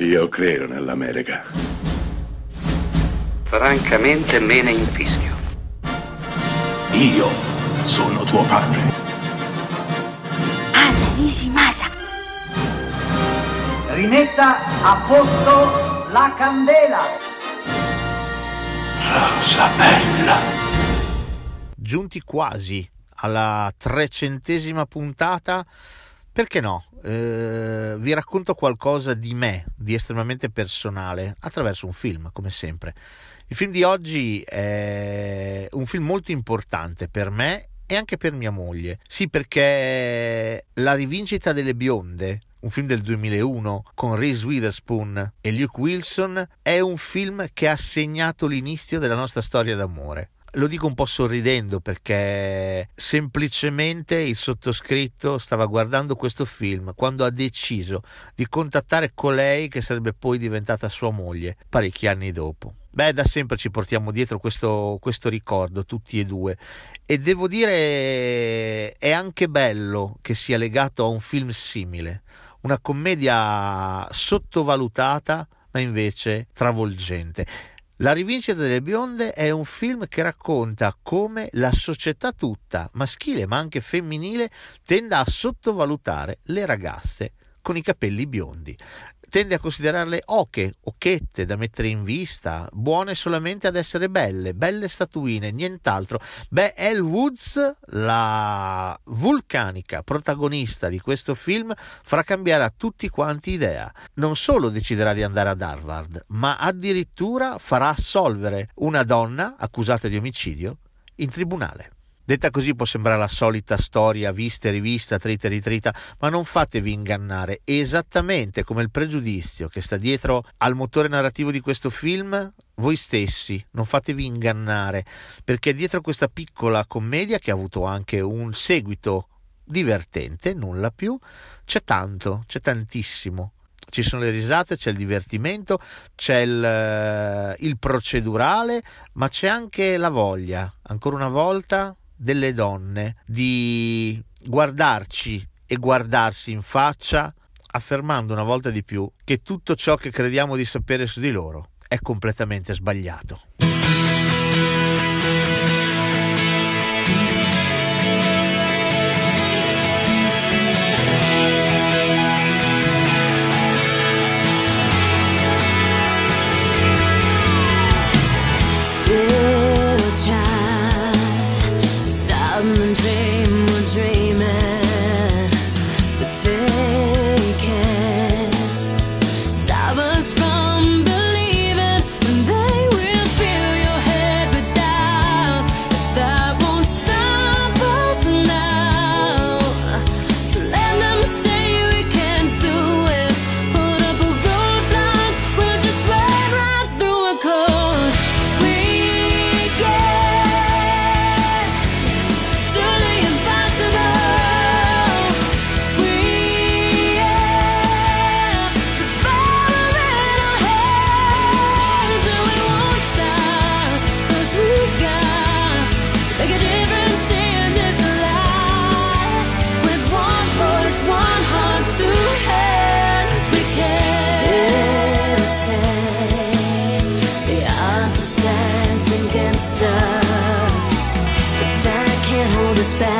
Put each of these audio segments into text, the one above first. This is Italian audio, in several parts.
Io credo nell'America. Francamente me ne infischio. Io sono tuo padre. Anna Nishimasa. Rimetta a posto la candela. Rosa bella. Giunti quasi alla trecentesima puntata, perché no? Eh, vi racconto qualcosa di me, di estremamente personale, attraverso un film, come sempre. Il film di oggi è un film molto importante per me e anche per mia moglie. Sì, perché La rivincita delle bionde, un film del 2001 con Reese Witherspoon e Luke Wilson, è un film che ha segnato l'inizio della nostra storia d'amore. Lo dico un po' sorridendo perché semplicemente il sottoscritto stava guardando questo film quando ha deciso di contattare colei che sarebbe poi diventata sua moglie parecchi anni dopo. Beh, da sempre ci portiamo dietro questo, questo ricordo, tutti e due, e devo dire è anche bello che sia legato a un film simile, una commedia sottovalutata ma invece travolgente. La rivincita delle bionde è un film che racconta come la società tutta, maschile ma anche femminile, tenda a sottovalutare le ragazze con i capelli biondi tende a considerarle oche, occhette da mettere in vista, buone solamente ad essere belle, belle statuine, nient'altro. Beh, Elle Woods, la vulcanica protagonista di questo film, farà cambiare a tutti quanti idea. Non solo deciderà di andare ad Harvard, ma addirittura farà assolvere una donna accusata di omicidio in tribunale. Detta così può sembrare la solita storia vista e rivista, trita e ritrita, ma non fatevi ingannare. Esattamente come il pregiudizio che sta dietro al motore narrativo di questo film, voi stessi non fatevi ingannare, perché dietro questa piccola commedia che ha avuto anche un seguito divertente, nulla più, c'è tanto, c'è tantissimo. Ci sono le risate, c'è il divertimento, c'è il, il procedurale, ma c'è anche la voglia, ancora una volta, delle donne di guardarci e guardarsi in faccia affermando una volta di più che tutto ciò che crediamo di sapere su di loro è completamente sbagliato. dream, a dream. spend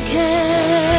again.